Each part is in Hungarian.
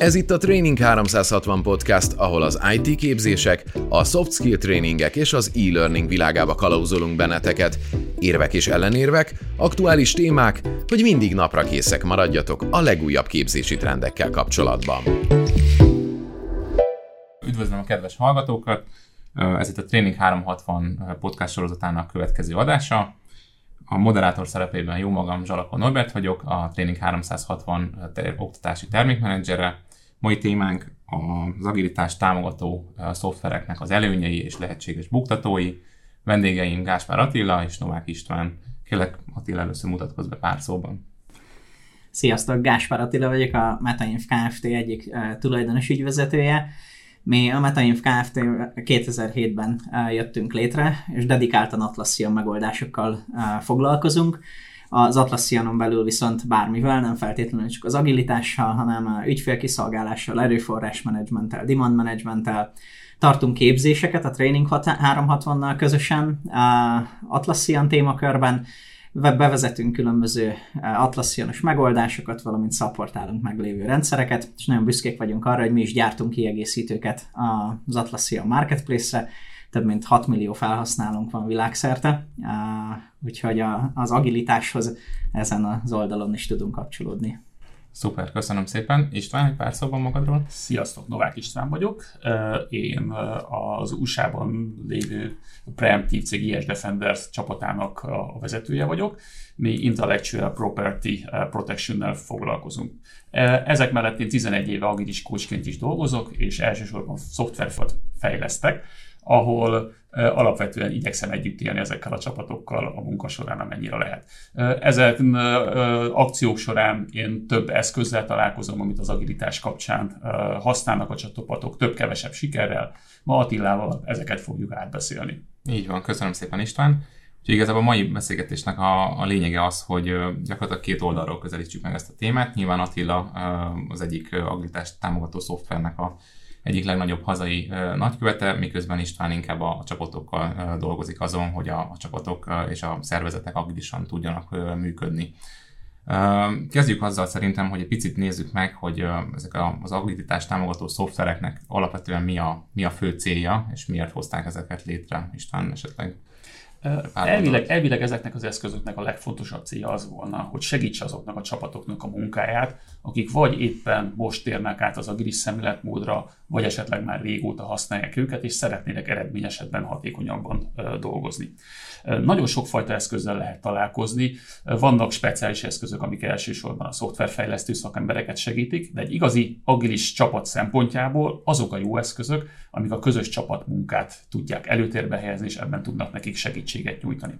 Ez itt a Training 360 podcast, ahol az IT képzések, a soft skill tréningek és az e-learning világába kalauzolunk benneteket. Érvek és ellenérvek, aktuális témák, hogy mindig napra készek maradjatok a legújabb képzési trendekkel kapcsolatban. Üdvözlöm a kedves hallgatókat! Ez itt a Training 360 podcast sorozatának következő adása. A moderátor szerepében jó magam, Zsalakon Norbert vagyok, a Training 360 oktatási termékmenedzsere. Mai témánk az agilitás támogató szoftvereknek az előnyei és lehetséges buktatói. Vendégeim Gáspár Attila és Novák István. Kérlek Attila először mutatkozz be pár szóban. Sziasztok, Gáspár Attila vagyok, a MetaInf Kft. egyik uh, tulajdonos ügyvezetője. Mi a MetaInf Kft. 2007-ben uh, jöttünk létre, és dedikáltan Atlassian megoldásokkal uh, foglalkozunk. Az Atlassianon belül viszont bármivel, nem feltétlenül csak az agilitással, hanem ügyfélkiszolgálással, erőforrásmenedzsmenttel, demand managementtel, tartunk képzéseket a Training 360-nal közösen Atlassian témakörben, bevezetünk különböző Atlassianos megoldásokat, valamint szapportálunk meglévő rendszereket, és nagyon büszkék vagyunk arra, hogy mi is gyártunk kiegészítőket az Atlassian Marketplace-re, több mint 6 millió felhasználónk van világszerte, úgyhogy az agilitáshoz ezen az oldalon is tudunk kapcsolódni. Szuper, köszönöm szépen. István, egy pár szóban magadról. Sziasztok, Novák István vagyok. Én az USA-ban lévő Preemptive cég IS Defenders csapatának a vezetője vagyok. Mi Intellectual Property Protection-nel foglalkozunk. Ezek mellett én 11 éve agilis coachként is dolgozok, és elsősorban szoftvert fejlesztek, ahol alapvetően igyekszem együtt élni ezekkel a csapatokkal a munka során, amennyire lehet. Ezek akciók során én több eszközzel találkozom, amit az agilitás kapcsán használnak a csapatok, több-kevesebb sikerrel. Ma Attilával ezeket fogjuk átbeszélni. Így van, köszönöm szépen István. Úgyhogy igazából a mai beszélgetésnek a, a lényege az, hogy gyakorlatilag két oldalról közelítsük meg ezt a témát. Nyilván Attila az egyik agilitást támogató szoftvernek a egyik legnagyobb hazai nagykövete, miközben István inkább a, csapatokkal dolgozik azon, hogy a, csapatok és a szervezetek agilisan tudjanak működni. Kezdjük azzal szerintem, hogy egy picit nézzük meg, hogy ezek az agilitás támogató szoftvereknek alapvetően mi a, mi a fő célja, és miért hozták ezeket létre. István esetleg Elvileg, elvileg ezeknek az eszközöknek a legfontosabb célja az volna, hogy segítse azoknak a csapatoknak a munkáját, akik vagy éppen most térnek át az agilis szemléletmódra, vagy esetleg már régóta használják őket, és szeretnének eredményesetben hatékonyabban dolgozni. Nagyon sokfajta eszközzel lehet találkozni. Vannak speciális eszközök, amik elsősorban a szoftverfejlesztő szakembereket segítik, de egy igazi agilis csapat szempontjából azok a jó eszközök, amik a közös csapatmunkát tudják előtérbe helyezni, és ebben tudnak nekik segítséget nyújtani.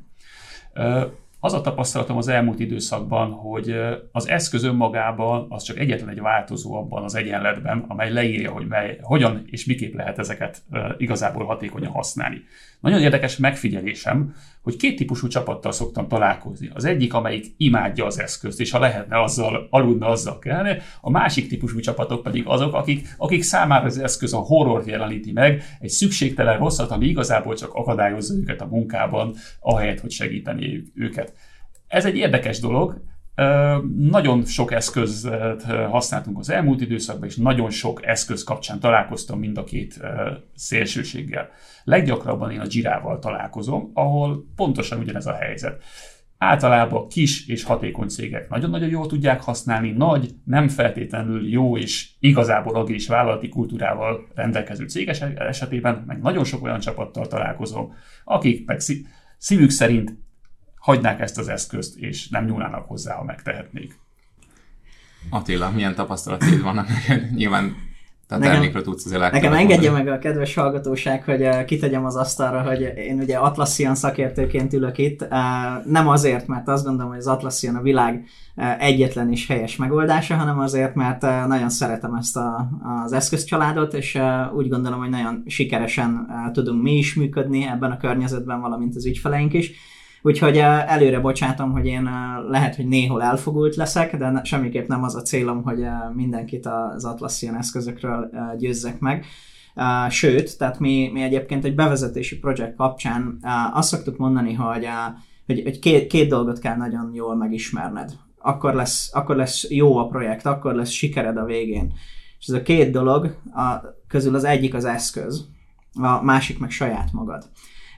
Az a tapasztalatom az elmúlt időszakban, hogy az eszköz önmagában az csak egyetlen egy változó abban az egyenletben, amely leírja, hogy mely, hogyan és miképp lehet ezeket igazából hatékonyan használni. Nagyon érdekes megfigyelésem, hogy két típusú csapattal szoktam találkozni. Az egyik, amelyik imádja az eszközt, és ha lehetne azzal, aludna azzal kellene, a másik típusú csapatok pedig azok, akik, akik számára az eszköz a horror jeleníti meg, egy szükségtelen rosszat, ami igazából csak akadályozza őket a munkában, ahelyett, hogy segíteni őket. Ez egy érdekes dolog, nagyon sok eszközt használtunk az elmúlt időszakban, és nagyon sok eszköz kapcsán találkoztam mind a két szélsőséggel. Leggyakrabban én a Jirával találkozom, ahol pontosan ugyanez a helyzet. Általában kis és hatékony cégek nagyon-nagyon jól tudják használni, nagy, nem feltétlenül jó és igazából agilis vállalati kultúrával rendelkező céges esetében, meg nagyon sok olyan csapattal találkozom, akik meg szívük szerint hagynák ezt az eszközt, és nem nyúlnának hozzá, ha megtehetnék. Attila, milyen tapasztalataid vannak neked? Nyilván a termékről tudsz azért Nekem engedje meg a kedves hallgatóság, hogy uh, kitegyem az asztalra, hogy én ugye Atlassian szakértőként ülök itt. Uh, nem azért, mert azt gondolom, hogy az Atlassian a világ uh, egyetlen és helyes megoldása, hanem azért, mert uh, nagyon szeretem ezt a, az eszközcsaládot, és uh, úgy gondolom, hogy nagyon sikeresen uh, tudunk mi is működni ebben a környezetben, valamint az ügyfeleink is Úgyhogy előre bocsátom, hogy én eh, lehet, hogy néhol elfogult leszek, de semmiképp nem az a célom, hogy mindenkit az Atlassian eszközökről győzzek meg. Sőt, tehát mi, mi egyébként egy bevezetési projekt kapcsán azt szoktuk mondani, hogy, hogy, hogy két, két dolgot kell nagyon jól megismerned. Akkor lesz, akkor lesz jó a projekt, akkor lesz sikered a végén És ez a két dolog a, közül az egyik az eszköz, a másik meg saját magad.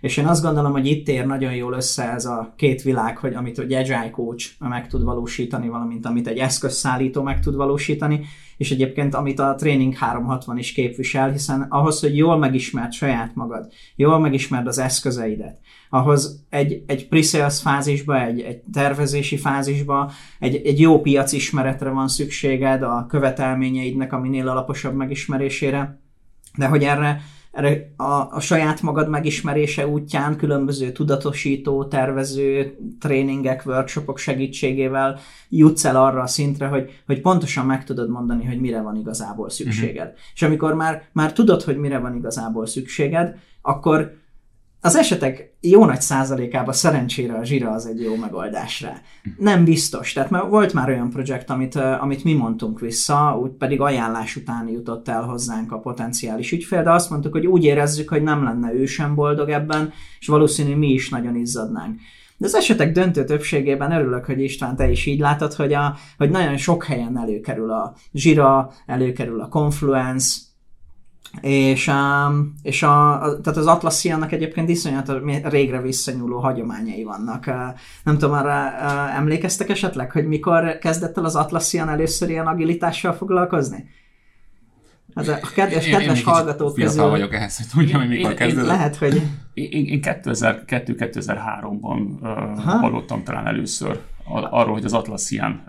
És én azt gondolom, hogy itt ér nagyon jól össze ez a két világ, hogy amit egy agile coach meg tud valósítani, valamint amit egy eszközszállító meg tud valósítani, és egyébként amit a Training 360 is képvisel, hiszen ahhoz, hogy jól megismerd saját magad, jól megismerd az eszközeidet, ahhoz egy, egy pre-sales fázisba, egy, egy tervezési fázisba, egy, egy jó piacismeretre van szükséged, a követelményeidnek a minél alaposabb megismerésére, de hogy erre erre a, a saját magad megismerése útján különböző tudatosító, tervező tréningek, workshopok segítségével jutsz el arra a szintre, hogy, hogy pontosan meg tudod mondani, hogy mire van igazából szükséged. Uh-huh. És amikor már, már tudod, hogy mire van igazából szükséged, akkor az esetek jó nagy százalékában szerencsére a zsira az egy jó megoldás rá. Nem biztos, tehát mert volt már olyan projekt, amit, amit mi mondtunk vissza, úgy pedig ajánlás után jutott el hozzánk a potenciális ügyfél, de azt mondtuk, hogy úgy érezzük, hogy nem lenne ő sem boldog ebben, és valószínű mi is nagyon izzadnánk. De az esetek döntő többségében örülök, hogy István, te is így látod, hogy, a, hogy nagyon sok helyen előkerül a zsira, előkerül a Confluence, és, um, és a, a, tehát az Atlassiannak egyébként iszonyat régre visszanyúló hagyományai vannak. Uh, nem tudom, arra uh, emlékeztek esetleg, hogy mikor kezdett el az Atlassian először ilyen agilitással foglalkozni? Ez a kedves, én, kedves én hallgatók közül... vagyok ehhez, hogy tudjam, hogy mikor kezdődött. Lehet, hogy... Én, én 2002-2003-ban uh, hallottam talán először arról, hogy az Atlassian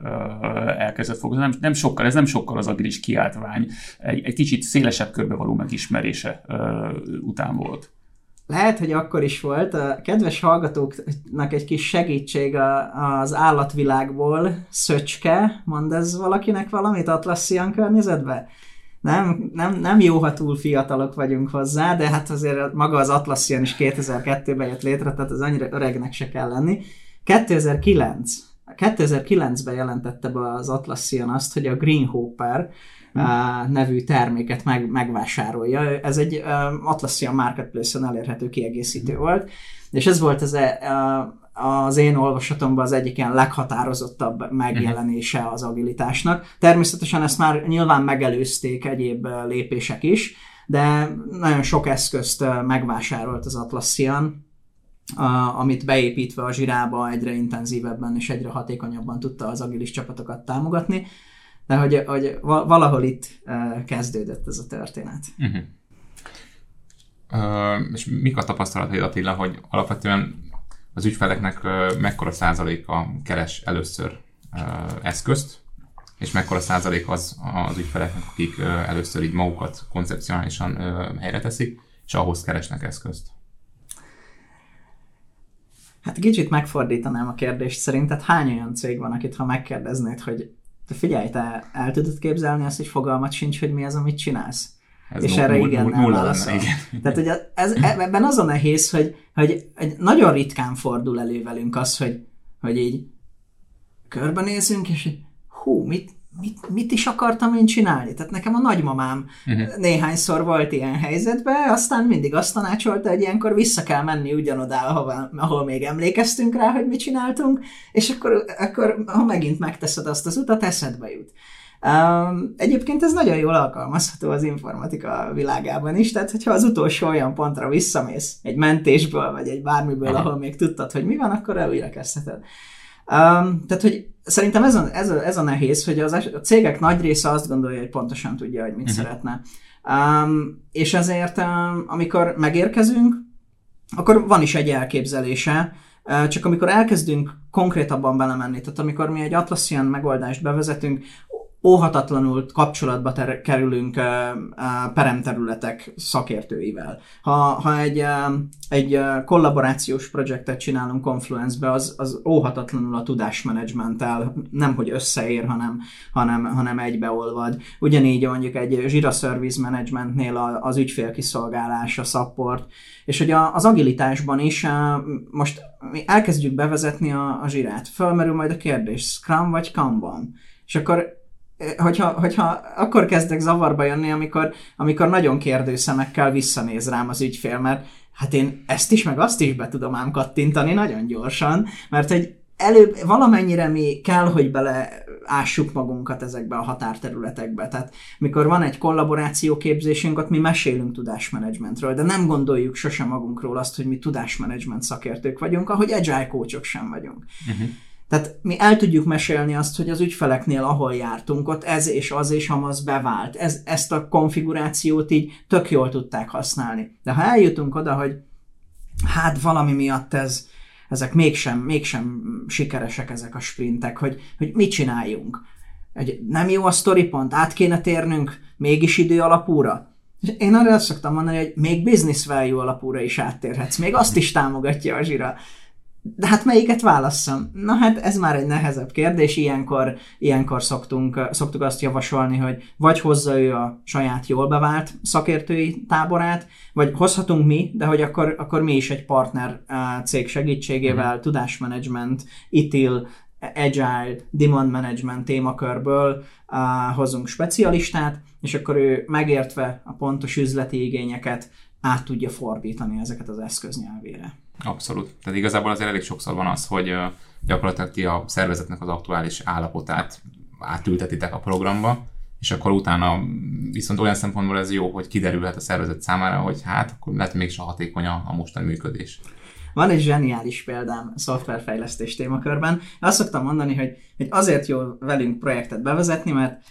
elkezdett foglalkozni. Nem, nem sokkal, ez nem sokkal az agilis kiáltvány, egy, egy kicsit szélesebb körbe való megismerése után volt. Lehet, hogy akkor is volt. A kedves hallgatóknak egy kis segítség az állatvilágból. Szöcske, mond ez valakinek valamit Atlassian környezetben? Nem, nem, nem jó, ha túl fiatalok vagyunk hozzá, de hát azért maga az Atlassian is 2002-ben jött létre, tehát az annyira öregnek se kell lenni. 2009 2009-ben jelentette be az Atlassian azt, hogy a Green Hopper hmm. nevű terméket meg, megvásárolja. Ez egy uh, Atlassian Marketplace-on elérhető kiegészítő hmm. volt, és ez volt az, uh, az én olvasatomban az egyik ilyen leghatározottabb megjelenése az agilitásnak. Természetesen ezt már nyilván megelőzték egyéb lépések is, de nagyon sok eszközt megvásárolt az Atlassian, amit beépítve a zsirába egyre intenzívebben és egyre hatékonyabban tudta az agilis csapatokat támogatni, de hogy, hogy valahol itt kezdődött ez a történet. Uh-huh. Uh, és mik a tapasztalataid Attila, hogy alapvetően az ügyfeleknek mekkora százaléka keres először eszközt, és mekkora százalék az az ügyfeleknek, akik először így magukat koncepcionálisan helyre teszik, és ahhoz keresnek eszközt? Hát kicsit megfordítanám a kérdést. Szerinted hány olyan cég van, akit ha megkérdeznéd, hogy te figyelj, te el tudod képzelni azt, hogy fogalmat sincs, hogy mi az, amit csinálsz? Ez és erre igen nem válaszol. Tehát ugye ez, ebben az a nehéz, hogy, hogy, hogy nagyon ritkán fordul elő velünk az, hogy, hogy így körbenézünk, és hú, mit, mit, mit is akartam én csinálni? Tehát nekem a nagymamám uh-huh. néhányszor volt ilyen helyzetben, aztán mindig azt tanácsolta, hogy ilyenkor vissza kell menni ugyanoda, ahol, ahol még emlékeztünk rá, hogy mit csináltunk, és akkor, akkor ha megint megteszed azt az utat, eszedbe jut. Um, egyébként ez nagyon jól alkalmazható az informatika világában is, tehát hogyha az utolsó olyan pontra visszamész egy mentésből, vagy egy bármiből, ahol még tudtad, hogy mi van, akkor újra kezdheted. Um, tehát, hogy szerintem ez a, ez, a, ez a nehéz, hogy az, a cégek nagy része azt gondolja, hogy pontosan tudja, hogy mit uh-huh. szeretne. Um, és ezért, um, amikor megérkezünk, akkor van is egy elképzelése, uh, csak amikor elkezdünk konkrétabban belemenni, tehát amikor mi egy Atlassian megoldást bevezetünk, óhatatlanul kapcsolatba ter- kerülünk uh, uh, peremterületek szakértőivel. Ha, ha egy, uh, egy uh, kollaborációs projektet csinálunk Confluence-be, az, az óhatatlanul a tudásmenedzsmenttel nem hogy összeér, hanem, hanem, hanem egybeolvad. Ugyanígy mondjuk egy Jira Service Managementnél az ügyfélkiszolgálás, a support, és hogy a, az agilitásban is uh, most mi elkezdjük bevezetni a, a zsirát. Fölmerül majd a kérdés, Scrum vagy Kanban? És akkor hogyha, hogyha akkor kezdek zavarba jönni, amikor, amikor nagyon kérdőszemekkel visszanéz rám az ügyfél, mert hát én ezt is, meg azt is be tudom ám kattintani nagyon gyorsan, mert hogy előbb valamennyire mi kell, hogy beleássuk magunkat ezekbe a határterületekbe. Tehát mikor van egy kollaboráció képzésünk, ott mi mesélünk tudásmenedzsmentről, de nem gondoljuk sosem magunkról azt, hogy mi tudásmenedzsment szakértők vagyunk, ahogy agile coachok sem vagyunk. Uh-huh. Tehát mi el tudjuk mesélni azt, hogy az ügyfeleknél, ahol jártunk, ott ez és az és amaz bevált. Ez, ezt a konfigurációt így tök jól tudták használni. De ha eljutunk oda, hogy hát valami miatt ez, ezek mégsem, mégsem sikeresek ezek a sprintek, hogy, hogy mit csináljunk. Egy, nem jó a story pont, át kéne térnünk mégis idő alapúra. Én arra azt szoktam mondani, hogy még business value alapúra is áttérhetsz, még azt is támogatja a zsira. De hát melyiket válasszam? Na hát ez már egy nehezebb kérdés, ilyenkor, ilyenkor szoktunk, szoktuk azt javasolni, hogy vagy hozza ő a saját jól bevált szakértői táborát, vagy hozhatunk mi, de hogy akkor, akkor mi is egy partner cég segítségével, mm. tudásmenedzsment, ITIL, Agile, Demand Management témakörből uh, hozunk specialistát, és akkor ő megértve a pontos üzleti igényeket át tudja fordítani ezeket az eszköznyelvére. Abszolút. Tehát igazából azért elég sokszor van az, hogy gyakorlatilag ti a szervezetnek az aktuális állapotát átültetitek a programba, és akkor utána viszont olyan szempontból ez jó, hogy kiderülhet a szervezet számára, hogy hát akkor lehet mégis a hatékony a, a mostani működés. Van egy zseniális példám szoftverfejlesztés témakörben. Azt szoktam mondani, hogy, hogy azért jó velünk projektet bevezetni, mert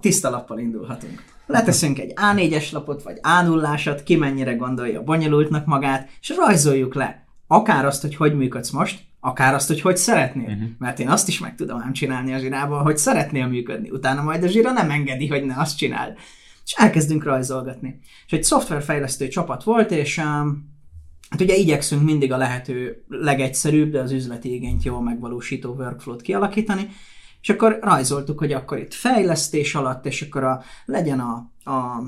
tiszta lappal indulhatunk. Leteszünk egy A4-es lapot, vagy a 0 ki mennyire gondolja bonyolultnak magát, és rajzoljuk le. Akár azt, hogy hogy működsz most, akár azt, hogy hogy szeretnél. Uh-huh. Mert én azt is meg tudom ám csinálni a zsirával, hogy szeretnél működni. Utána majd a zsira nem engedi, hogy ne azt csináld. És elkezdünk rajzolgatni. És egy szoftverfejlesztő csapat volt, és um, hát ugye igyekszünk mindig a lehető legegyszerűbb, de az üzleti igényt jól megvalósító workflow-t kialakítani, és akkor rajzoltuk, hogy akkor itt fejlesztés alatt, és akkor a, legyen a, a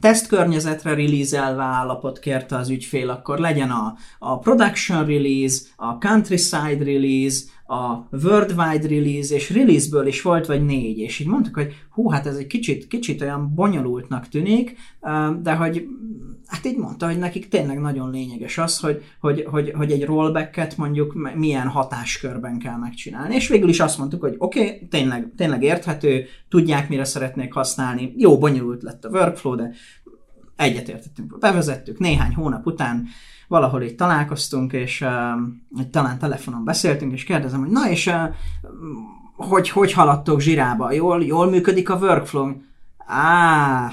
tesztkörnyezetre release-elve állapot kérte az ügyfél, akkor legyen a, a production release, a countryside release, a worldwide release, és release-ből is volt vagy négy, és így mondtuk, hogy hú, hát ez egy kicsit, kicsit olyan bonyolultnak tűnik, de hogy hát így mondta, hogy nekik tényleg nagyon lényeges az, hogy, hogy, hogy, hogy egy rollbacket mondjuk milyen hatáskörben kell megcsinálni. És végül is azt mondtuk, hogy oké, okay, tényleg, tényleg érthető, tudják, mire szeretnék használni, jó, bonyolult lett a workflow, de egyetértettünk, bevezettük, néhány hónap után valahol itt találkoztunk, és uh, talán telefonon beszéltünk, és kérdezem, hogy na és uh, hogy, hogy haladtok zsirába? Jól, jól működik a workflow? Á,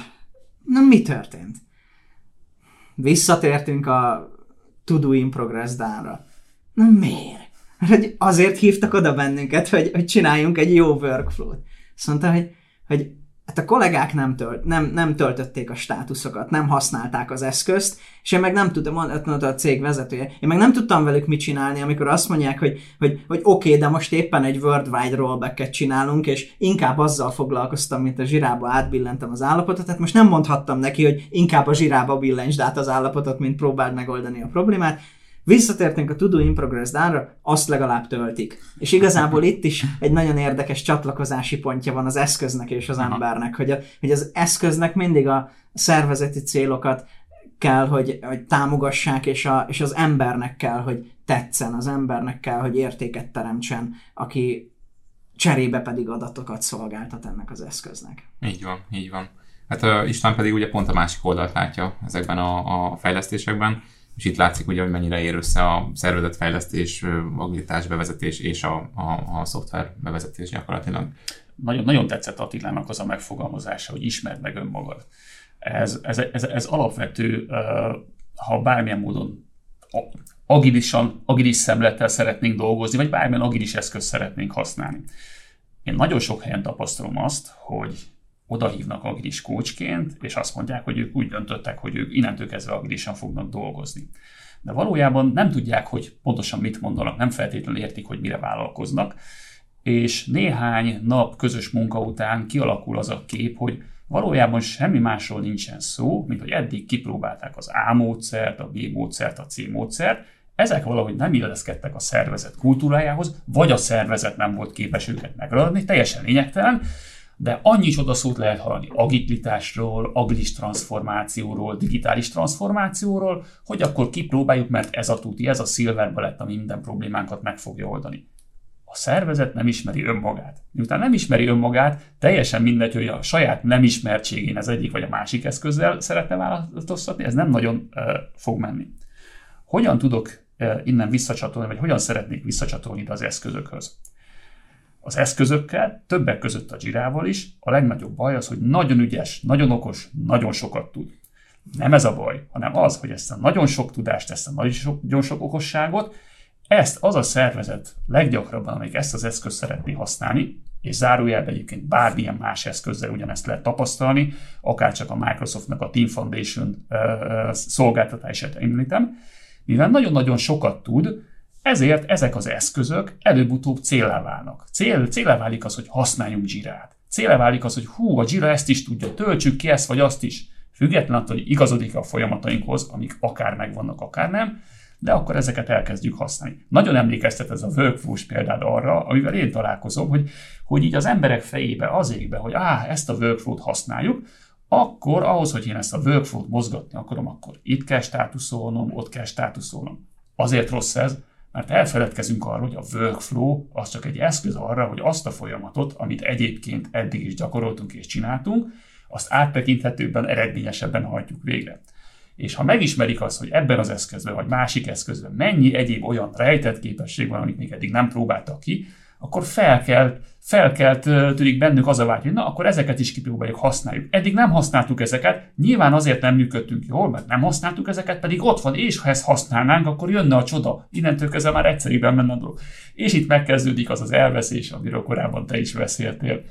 na mi történt? Visszatértünk a To Do in Progress dánra. Na miért? Hogy azért hívtak oda bennünket, hogy, hogy csináljunk egy jó workflow-t. Azt mondta, hogy, hogy hát a kollégák nem, tölt, nem, nem töltötték a státuszokat, nem használták az eszközt, és én meg nem tudtam, mondta a cég vezetője, én meg nem tudtam velük mit csinálni, amikor azt mondják, hogy, hogy, hogy oké, okay, de most éppen egy worldwide rollback csinálunk, és inkább azzal foglalkoztam, mint a zsirába átbillentem az állapotot, tehát most nem mondhattam neki, hogy inkább a zsirába billentsd át az állapotot, mint próbáld megoldani a problémát, Visszatértünk a To in Progress dánra, azt legalább töltik. És igazából itt is egy nagyon érdekes csatlakozási pontja van az eszköznek és az embernek, hogy, a, hogy az eszköznek mindig a szervezeti célokat kell, hogy, hogy támogassák, és, a, és az embernek kell, hogy tetszen, az embernek kell, hogy értéket teremtsen, aki cserébe pedig adatokat szolgáltat ennek az eszköznek. Így van, így van. Hát uh, István pedig ugye pont a másik oldalt látja ezekben a, a fejlesztésekben, és itt látszik ugye, hogy mennyire ér össze a szervezetfejlesztés, agilitás bevezetés és a, a, a szoftver bevezetés gyakorlatilag. Nagyon, nagyon tetszett Attilának az a megfogalmazása, hogy ismerd meg önmagad. Ez, ez, ez, ez alapvető, ha bármilyen módon agilisan, agilis szemlettel szeretnénk dolgozni, vagy bármilyen agilis eszközt szeretnénk használni. Én nagyon sok helyen tapasztalom azt, hogy odahívnak agilis coachként, és azt mondják, hogy ők úgy döntöttek, hogy ők innentől kezdve agilisan fognak dolgozni. De valójában nem tudják, hogy pontosan mit mondanak, nem feltétlenül értik, hogy mire vállalkoznak, és néhány nap közös munka után kialakul az a kép, hogy valójában semmi másról nincsen szó, mint hogy eddig kipróbálták az A módszert, a B módszert, a C módszert, ezek valahogy nem illeszkedtek a szervezet kultúrájához, vagy a szervezet nem volt képes őket megragadni, teljesen lényegtelen, de annyi csodaszót lehet hallani agilitásról, agilis transformációról, digitális transformációról, hogy akkor kipróbáljuk, mert ez a tuti, ez a silver balett, ami minden problémánkat meg fogja oldani. A szervezet nem ismeri önmagát. Miután nem ismeri önmagát, teljesen mindegy, hogy a saját nem ismertségén az egyik vagy a másik eszközzel szeretne változtatni, ez nem nagyon uh, fog menni. Hogyan tudok uh, innen visszacsatolni, vagy hogyan szeretnék visszacsatolni ide az eszközökhöz? Az eszközökkel, többek között a girával is, a legnagyobb baj az, hogy nagyon ügyes, nagyon okos, nagyon sokat tud. Nem ez a baj, hanem az, hogy ezt a nagyon sok tudást, ezt a nagyon sok, nagyon sok okosságot, ezt az a szervezet leggyakrabban, amelyik ezt az eszközt szeretné használni, és zárójelben egyébként bármilyen más eszközzel ugyanezt lehet tapasztalni, akár csak a Microsoftnak a Team Foundation szolgáltatását említem, mivel nagyon-nagyon sokat tud, ezért ezek az eszközök előbb-utóbb célá válnak. Cél, célá válik az, hogy használjunk Jira-t. Célá válik az, hogy hú, a Jira ezt is tudja, töltsük ki ezt vagy azt is. Független attól, hogy igazodik a folyamatainkhoz, amik akár megvannak, akár nem, de akkor ezeket elkezdjük használni. Nagyon emlékeztet ez a workflow példád arra, amivel én találkozom, hogy, hogy így az emberek fejébe az égbe, hogy á, ezt a workflow-t használjuk, akkor ahhoz, hogy én ezt a workflow-t mozgatni akarom, akkor itt kell státuszolnom, ott kell státuszolnom. Azért rossz ez, mert elfeledkezünk arról, hogy a workflow az csak egy eszköz arra, hogy azt a folyamatot, amit egyébként eddig is gyakoroltunk és csináltunk, azt áttekinthetőbben, eredményesebben hajtjuk végre. És ha megismerik azt, hogy ebben az eszközben, vagy másik eszközben mennyi egyéb olyan rejtett képesség van, amit még eddig nem próbáltak ki, akkor felkelt, felkelt tűnik bennük az a vágy, hogy na, akkor ezeket is kipróbáljuk, használjuk. Eddig nem használtuk ezeket, nyilván azért nem működtünk jól, mert nem használtuk ezeket, pedig ott van, és ha ezt használnánk, akkor jönne a csoda. Innentől kezdve már egyszerűen menne a dolog. És itt megkezdődik az az elveszés, amiről korábban te is beszéltél.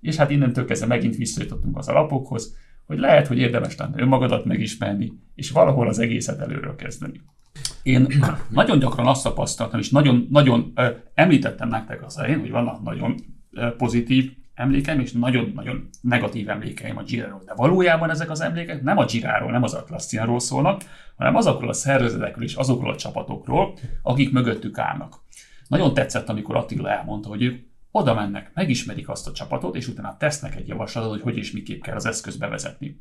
És hát innentől kezdve megint visszajutottunk az alapokhoz, hogy lehet, hogy érdemes lenne önmagadat megismerni, és valahol az egészet előről kezdeni. Én nagyon gyakran azt tapasztaltam, és nagyon, nagyon ö, említettem nektek az elején, hogy vannak nagyon pozitív emlékeim, és nagyon-nagyon negatív emlékeim a Giráról. De valójában ezek az emlékek nem a Giráról, nem az Atlassianról szólnak, hanem azokról a szervezetekről és azokról a csapatokról, akik mögöttük állnak. Nagyon tetszett, amikor Attila elmondta, hogy ők oda mennek, megismerik azt a csapatot, és utána tesznek egy javaslatot, hogy hogy és miképp kell az eszközt bevezetni.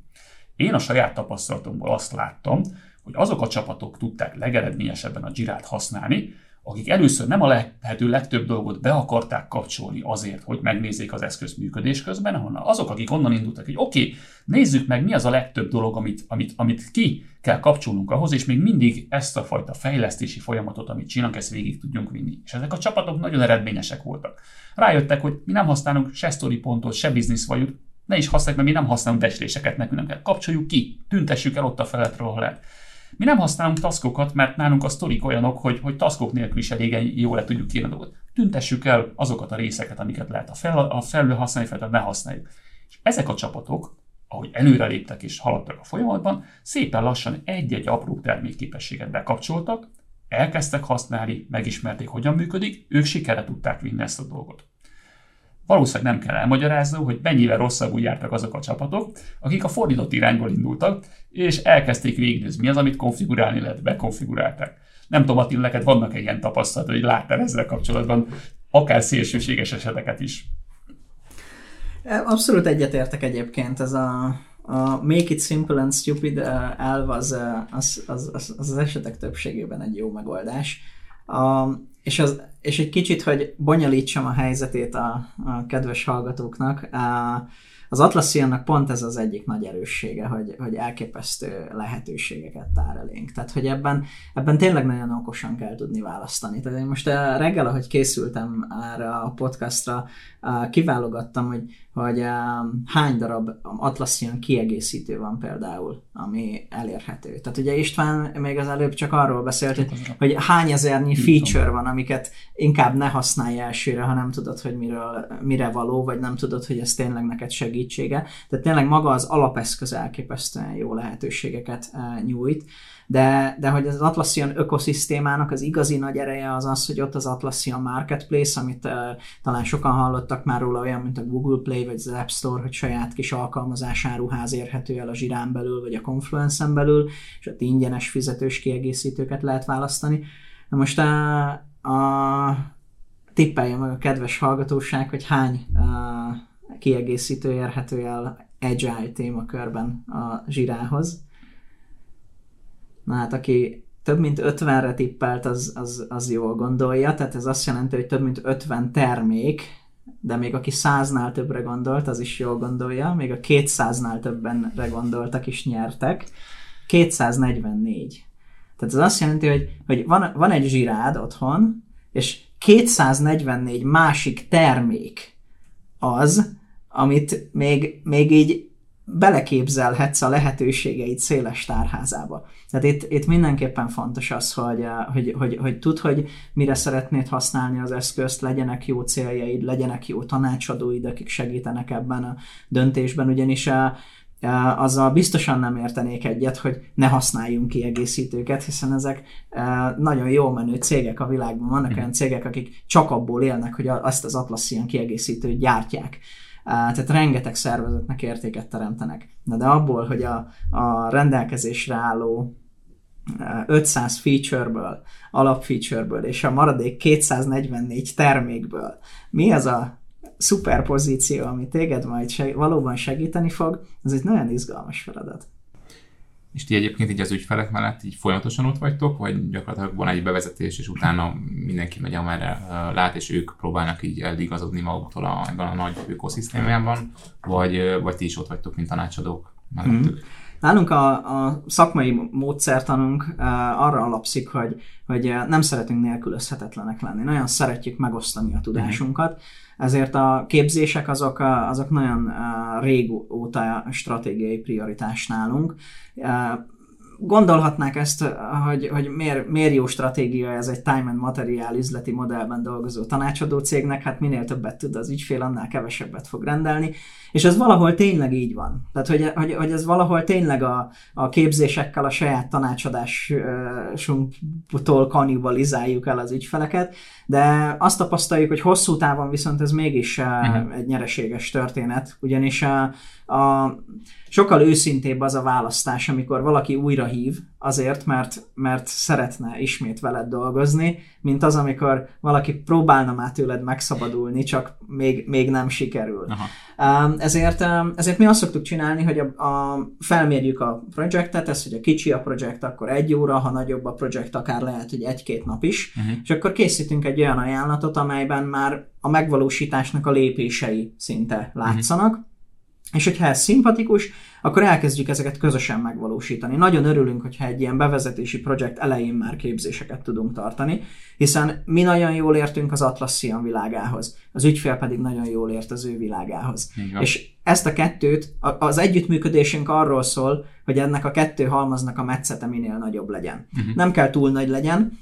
Én a saját tapasztalatomból azt láttam, hogy azok a csapatok tudták legeredményesebben a Girát használni, akik először nem a lehető legtöbb dolgot be akarták kapcsolni azért, hogy megnézzék az eszköz működés közben, hanem azok, akik onnan indultak, hogy oké, okay, nézzük meg, mi az a legtöbb dolog, amit, amit, amit ki kell kapcsolnunk ahhoz, és még mindig ezt a fajta fejlesztési folyamatot, amit csinálunk, ezt végig tudjunk vinni. És ezek a csapatok nagyon eredményesek voltak. Rájöttek, hogy mi nem használunk se story pontot, se business vagyut, ne is használjuk, mert mi nem használunk becsléseket, nekünk nem kell. Kapcsoljuk ki, tüntessük el ott a feletről, ahol lehet. Mi nem használunk taskokat, mert nálunk a sztorik olyanok, hogy, hogy taskok nélkül is elég jól le tudjuk írni a dolgot. Tüntessük el azokat a részeket, amiket lehet a, fel, a felül használni, fel, ne használjuk. És ezek a csapatok, ahogy előreléptek és haladtak a folyamatban, szépen lassan egy-egy apró termékképességet bekapcsoltak, elkezdtek használni, megismerték, hogyan működik, ők sikerre tudták vinni ezt a dolgot valószínűleg nem kell elmagyaráznom, hogy mennyivel rosszabbul jártak azok a csapatok, akik a fordított irányból indultak, és elkezdték végignézni, mi az, amit konfigurálni lehet, bekonfigurálták. Nem tudom, Attila, neked vannak-e ilyen tapasztalat, hogy láttál ezzel kapcsolatban akár szélsőséges eseteket is? Abszolút egyetértek egyébként, ez a, a make it simple and stupid elv az az, az, az, az, az esetek többségében egy jó megoldás. A, és, az, és egy kicsit, hogy bonyolítsam a helyzetét a, a kedves hallgatóknak, az Atlassiannak pont ez az egyik nagy erőssége, hogy, hogy elképesztő lehetőségeket tár elénk. Tehát, hogy ebben, ebben tényleg nagyon okosan kell tudni választani. Tehát én most eh, reggel, ahogy készültem erre a podcastra, eh, kiválogattam, hogy, hogy eh, hány darab Atlassian kiegészítő van például, ami elérhető. Tehát ugye István még az előbb csak arról beszélt, hogy, hogy hány ezernyi feature van, amiket inkább ne használj elsőre, ha nem tudod, hogy miről, mire való, vagy nem tudod, hogy ez tényleg neked segít segítsége. Tehát tényleg maga az alapeszköz elképesztően jó lehetőségeket eh, nyújt, de, de hogy az Atlassian ökoszisztémának az igazi nagy ereje az az, hogy ott az Atlassian Marketplace, amit uh, talán sokan hallottak már róla, olyan, mint a Google Play vagy az App Store, hogy saját kis alkalmazásáruház érhető el a zsirán belül, vagy a Confluence-en belül, és ott ingyenes fizetős kiegészítőket lehet választani. Na most a, eh, a tippelje meg a kedves hallgatóság, hogy hány uh, kiegészítő érhető el Agile témakörben a zsirához. Na hát aki több mint 50-re tippelt, az, az, az jól gondolja, tehát ez azt jelenti, hogy több mint 50 termék, de még aki száznál többre gondolt, az is jól gondolja, még a 200-nál többenre gondoltak is nyertek. 244. Tehát ez azt jelenti, hogy, hogy van, van egy zsirád otthon, és 244 másik termék az, amit még, még így beleképzelhetsz a lehetőségeid széles tárházába. Tehát itt, itt mindenképpen fontos az, hogy, hogy, hogy, hogy tud, hogy mire szeretnéd használni az eszközt, legyenek jó céljaid, legyenek jó tanácsadóid, akik segítenek ebben a döntésben, ugyanis a, azzal biztosan nem értenék egyet, hogy ne használjunk kiegészítőket, hiszen ezek nagyon jó menő cégek a világban. Vannak olyan cégek, akik csak abból élnek, hogy azt az Atlassian kiegészítőt gyártják. Tehát rengeteg szervezetnek értéket teremtenek. Na de abból, hogy a, a rendelkezésre álló 500 featureből, alapfeatureből és a maradék 244 termékből mi az a szuperpozíció, ami téged majd seg- valóban segíteni fog, ez egy nagyon izgalmas feladat. És ti egyébként így az ügyfelek mellett így folyamatosan ott vagytok, vagy gyakorlatilag van egy bevezetés, és utána mindenki megy, amerre lát, és ők próbálnak így eligazodni maguktól a, ebben a nagy ökoszisztémában, vagy, vagy ti is ott vagytok, mint tanácsadók mellettük? Mm. Nálunk a, a szakmai módszertanunk uh, arra alapszik, hogy, hogy nem szeretünk nélkülözhetetlenek lenni. Nagyon szeretjük megosztani a tudásunkat. Mm ezért a képzések azok, azok nagyon régóta stratégiai prioritás nálunk. Gondolhatnák ezt, hogy, hogy miért, miért jó stratégia ez egy time and material üzleti modellben dolgozó tanácsadó cégnek, hát minél többet tud az ügyfél, annál kevesebbet fog rendelni. És ez valahol tényleg így van. Tehát, hogy, hogy, hogy ez valahol tényleg a, a képzésekkel a saját tanácsadásunktól kanibalizáljuk el az ügyfeleket, de azt tapasztaljuk, hogy hosszú távon viszont ez mégis uh-huh. egy nyereséges történet, ugyanis a, a, sokkal őszintébb az a választás, amikor valaki újra hív azért, mert, mert szeretne ismét veled dolgozni, mint az, amikor valaki próbálna már tőled megszabadulni, csak még, még nem sikerül. Aha. Ezért, ezért mi azt szoktuk csinálni, hogy a, a, felmérjük a projektet, ez, hogy a kicsi a projekt, akkor egy óra, ha nagyobb a projekt, akár lehet, hogy egy-két nap is, uh-huh. és akkor készítünk egy olyan ajánlatot, amelyben már a megvalósításnak a lépései szinte látszanak, uh-huh és hogyha ez szimpatikus, akkor elkezdjük ezeket közösen megvalósítani. Nagyon örülünk, hogyha egy ilyen bevezetési projekt elején már képzéseket tudunk tartani, hiszen mi nagyon jól értünk az Atlassian világához, az ügyfél pedig nagyon jól ért az ő világához. Igen. És ezt a kettőt, az együttműködésünk arról szól, hogy ennek a kettő halmaznak a metszete minél nagyobb legyen. Uh-huh. Nem kell túl nagy legyen,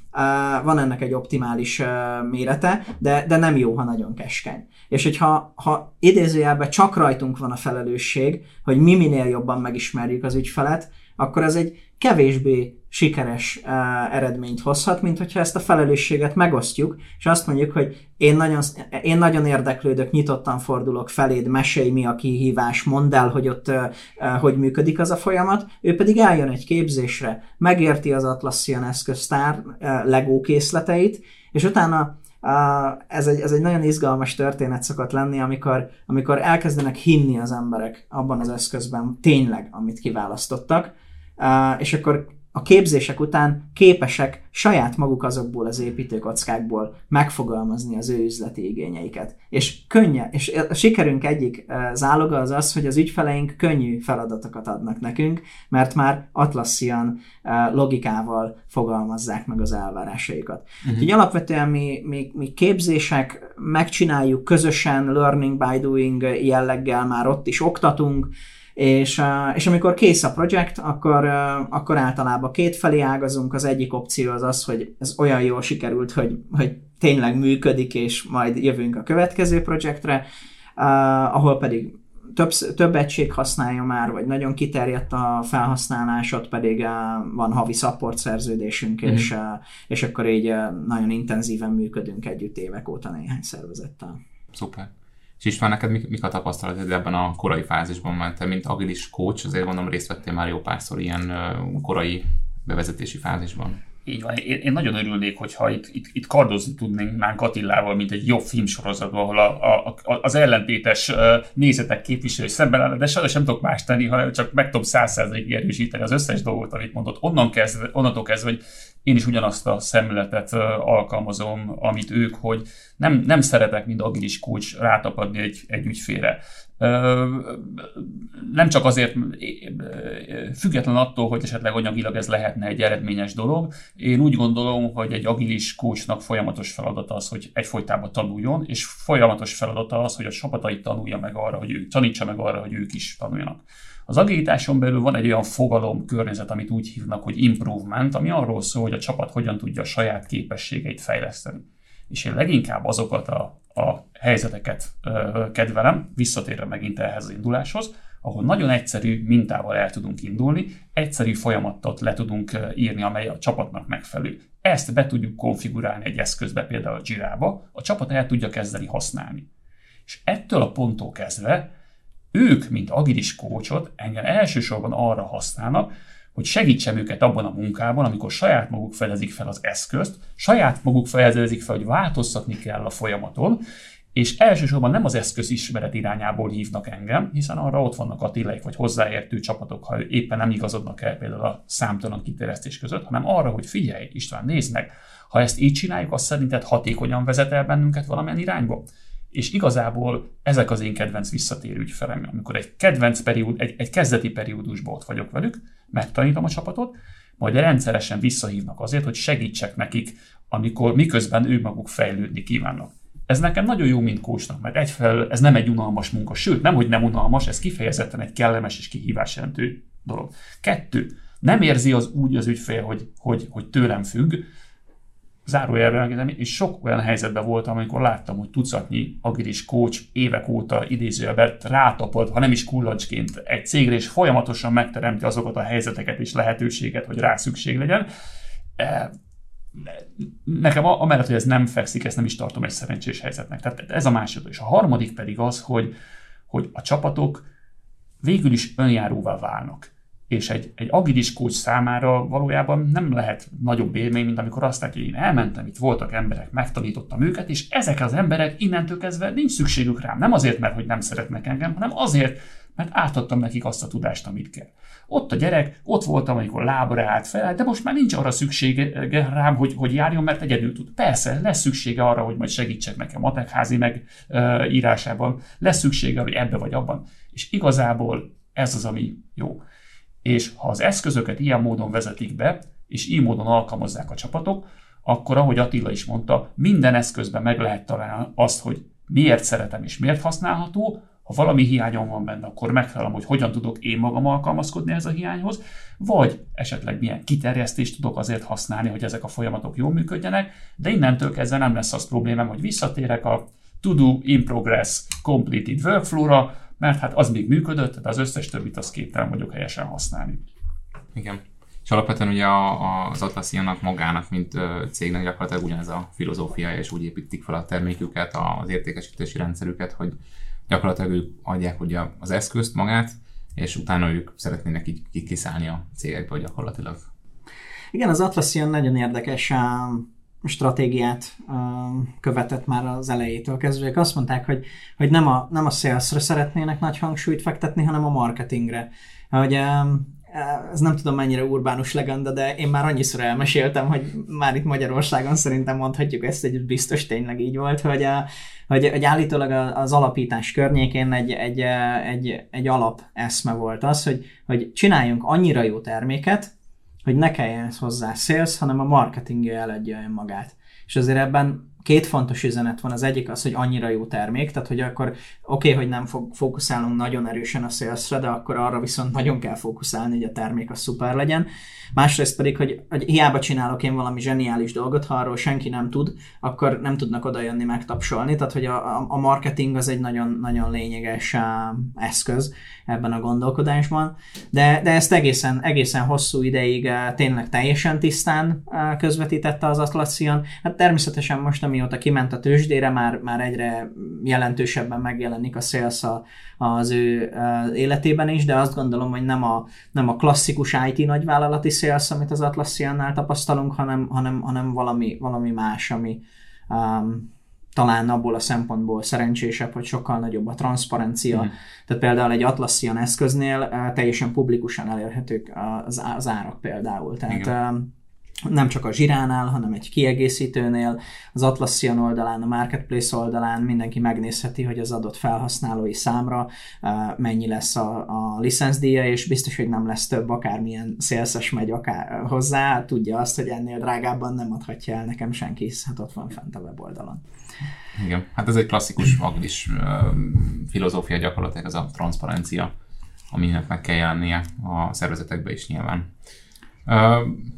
van ennek egy optimális mérete, de, de nem jó, ha nagyon keskeny. És hogyha ha idézőjelben csak rajtunk van a felelősség, hogy mi minél jobban megismerjük az ügyfelet, akkor ez egy kevésbé sikeres uh, eredményt hozhat, mint hogyha ezt a felelősséget megosztjuk, és azt mondjuk, hogy én nagyon, én nagyon érdeklődök, nyitottan fordulok feléd, mesélj mi a kihívás, mondd el, hogy ott uh, uh, hogy működik az a folyamat, ő pedig eljön egy képzésre, megérti az Atlassian eszköztár uh, Lego készleteit, és utána ez, egy, ez egy nagyon izgalmas történet szokott lenni, amikor, amikor elkezdenek hinni az emberek abban az eszközben tényleg, amit kiválasztottak, és akkor a képzések után képesek saját maguk azokból az építőkockákból megfogalmazni az ő üzleti igényeiket. És könnye, és a sikerünk egyik záloga az az, hogy az ügyfeleink könnyű feladatokat adnak nekünk, mert már Atlassian logikával fogalmazzák meg az elvárásaikat. Uh-huh. Úgyhogy alapvetően mi, mi, mi képzések megcsináljuk közösen, learning by doing jelleggel már ott is oktatunk, és, és amikor kész a projekt, akkor, akkor általában két felé ágazunk. Az egyik opció az az, hogy ez olyan jól sikerült, hogy, hogy tényleg működik, és majd jövünk a következő projektre, ahol pedig több, több egység használja már, vagy nagyon kiterjedt a felhasználásod, pedig van havi support szerződésünk, mm-hmm. és, és akkor így nagyon intenzíven működünk együtt évek óta néhány szervezettel. Szuper. És István, neked mik, mik a tapasztalatod ebben a korai fázisban, mert te, mint agilis coach, azért gondolom részt vettél már jó párszor ilyen korai bevezetési fázisban. Így van. Én, én nagyon örülnék, hogyha itt, itt, itt kardozni tudnánk Attilával, mint egy jobb filmsorozatban, ahol a, a, a, az ellentétes nézetek képviselő szemben áll, de sajnos nem tudok más tenni, hanem csak meg tudom százszerzalékig erősíteni az összes dolgot, amit mondott. Onnan kezdve, onnantól kezdve, hogy én is ugyanazt a szemléletet alkalmazom, amit ők, hogy nem, nem szeretek, mint agilis kulcs rátapadni egy, egy ügyfélre. Nem csak azért, független attól, hogy esetleg anyagilag ez lehetne egy eredményes dolog, én úgy gondolom, hogy egy agilis coachnak folyamatos feladata az, hogy egyfolytában tanuljon, és folyamatos feladata az, hogy a csapatait tanulja meg arra, hogy ők, tanítsa meg arra, hogy ők is tanuljanak. Az agilitáson belül van egy olyan fogalom környezet, amit úgy hívnak, hogy improvement, ami arról szól, hogy a csapat hogyan tudja a saját képességeit fejleszteni. És én leginkább azokat a, a helyzeteket kedvelem, visszatérve megint ehhez az induláshoz, ahol nagyon egyszerű mintával el tudunk indulni, egyszerű folyamatot le tudunk írni, amely a csapatnak megfelelő. Ezt be tudjuk konfigurálni egy eszközbe, például a Jira-ba, a csapat el tudja kezdeni használni. És ettől a ponttól kezdve ők, mint agilis kócsot, engem elsősorban arra használnak, hogy segítsem őket abban a munkában, amikor saját maguk fedezik fel az eszközt, saját maguk fedezik fel, hogy változtatni kell a folyamaton, és elsősorban nem az eszköz ismeret irányából hívnak engem, hiszen arra ott vannak Attilaik vagy hozzáértő csapatok, ha éppen nem igazodnak el például a számtalan kiterjesztés között, hanem arra, hogy figyelj, István, nézd meg, ha ezt így csináljuk, azt szerinted hatékonyan vezet el bennünket valamilyen irányba? És igazából ezek az én kedvenc visszatérő ügyfelem, amikor egy kedvenc periód, egy, egy kezdeti periódusban ott vagyok velük, megtanítom a csapatot, majd rendszeresen visszahívnak azért, hogy segítsek nekik, amikor miközben ők maguk fejlődni kívánnak. Ez nekem nagyon jó, mint kósnak, mert egyfelől ez nem egy unalmas munka, sőt, nem, hogy nem unalmas, ez kifejezetten egy kellemes és kihívás jelentő dolog. Kettő, nem érzi az úgy az ügyfél, hogy, hogy, hogy tőlem függ, zárójelben, és sok olyan helyzetben voltam, amikor láttam, hogy tucatnyi agilis coach évek óta idézőjelben rátapad, ha nem is kullancsként egy cégre, és folyamatosan megteremti azokat a helyzeteket és lehetőséget, hogy rá szükség legyen. E, nekem amellett, hogy ez nem fekszik, ezt nem is tartom egy szerencsés helyzetnek. Tehát ez a második. És a harmadik pedig az, hogy, hogy a csapatok végül is önjáróvá válnak és egy, egy agilis coach számára valójában nem lehet nagyobb élmény, mint amikor azt látja, hogy én elmentem, itt voltak emberek, megtanítottam őket, és ezek az emberek innentől kezdve nincs szükségük rám. Nem azért, mert hogy nem szeretnek engem, hanem azért, mert átadtam nekik azt a tudást, amit kell. Ott a gyerek, ott voltam, amikor lábra állt fel, de most már nincs arra szüksége rám, hogy, hogy járjon, mert egyedül tud. Persze, lesz szüksége arra, hogy majd segítsek nekem a techházi meg uh, írásában, lesz szüksége, hogy ebbe vagy abban. És igazából ez az, ami jó és ha az eszközöket ilyen módon vezetik be, és így módon alkalmazzák a csapatok, akkor, ahogy Attila is mondta, minden eszközben meg lehet találni azt, hogy miért szeretem és miért használható, ha valami hiányom van benne, akkor megfelelem, hogy hogyan tudok én magam alkalmazkodni ez a hiányhoz, vagy esetleg milyen kiterjesztést tudok azért használni, hogy ezek a folyamatok jól működjenek, de innentől kezdve nem lesz az problémám, hogy visszatérek a to do in progress completed workflow-ra, mert hát az még működött, de az összes többit az képtelen vagyok helyesen használni. Igen. És alapvetően ugye az Atlassiannak magának, mint cégnek gyakorlatilag ugyanez a filozófiája, és úgy építik fel a terméküket, az értékesítési rendszerüket, hogy gyakorlatilag ők adják ugye az eszközt magát, és utána ők szeretnének így kiszállni a cégekből gyakorlatilag. Igen, az Atlassian nagyon érdekes stratégiát követett már az elejétől kezdve. Azt mondták, hogy, hogy nem, a, nem a salesre szeretnének nagy hangsúlyt fektetni, hanem a marketingre. Hogy ez nem tudom mennyire urbánus legenda, de én már annyiszor elmeséltem, hogy már itt Magyarországon szerintem mondhatjuk ezt, hogy biztos tényleg így volt, hogy, a, hogy, hogy állítólag az alapítás környékén egy, egy, egy, egy alap eszme volt az, hogy, hogy csináljunk annyira jó terméket, hogy ne kelljen hozzá sales, hanem a marketingje eladja önmagát. És azért ebben két fontos üzenet van. Az egyik az, hogy annyira jó termék, tehát hogy akkor oké, okay, hogy nem fog fókuszálnunk nagyon erősen a salesre, de akkor arra viszont nagyon kell fókuszálni, hogy a termék az szuper legyen. Másrészt pedig, hogy, hogy hiába csinálok én valami zseniális dolgot, ha arról senki nem tud, akkor nem tudnak oda jönni megtapsolni. Tehát, hogy a, a marketing az egy nagyon, nagyon lényeges eszköz ebben a gondolkodásban. De, de ezt egészen, egészen hosszú ideig tényleg teljesen tisztán közvetítette az Atlassian. Hát természetesen most, ami amióta kiment a tőzsdére, már, már egyre jelentősebben megjelenik a sales a, az ő életében is, de azt gondolom, hogy nem a, nem a klasszikus IT nagyvállalati sales, amit az Atlassiannál tapasztalunk, hanem, hanem, hanem valami, valami más, ami um, talán abból a szempontból szerencsésebb, hogy sokkal nagyobb a transzparencia. Mm. Tehát például egy Atlassian eszköznél teljesen publikusan elérhetők az, az árak például. Tehát Igen nem csak a zsiránál, hanem egy kiegészítőnél, az Atlassian oldalán, a Marketplace oldalán mindenki megnézheti, hogy az adott felhasználói számra mennyi lesz a, a licenszdíja, és biztos, hogy nem lesz több, akármilyen szélszes megy akár hozzá, tudja azt, hogy ennél drágábban nem adhatja el nekem senki, hát ott van fent a weboldalon. Igen, hát ez egy klasszikus agilis filozófia gyakorlatilag, ez a transzparencia, aminek meg kell jelennie a szervezetekbe is nyilván.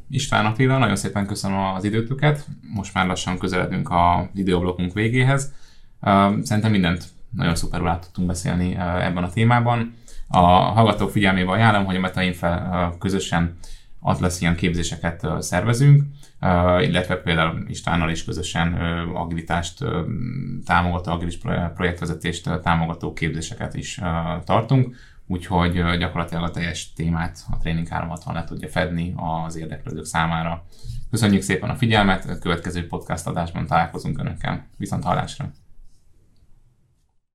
István Attila, nagyon szépen köszönöm az időtöket. Most már lassan közeledünk a videoblokunk végéhez. Szerintem mindent nagyon szuperül át tudtunk beszélni ebben a témában. A hallgatók figyelmébe ajánlom, hogy a MetaInfel közösen Atlassian képzéseket szervezünk, illetve például Istvánnal is közösen agilitást támogató, agilis projektvezetést támogató képzéseket is tartunk úgyhogy gyakorlatilag a teljes témát a Training 360 le tudja fedni az érdeklődők számára. Köszönjük szépen a figyelmet, a következő podcast adásban találkozunk Önökkel. Viszont hallásra!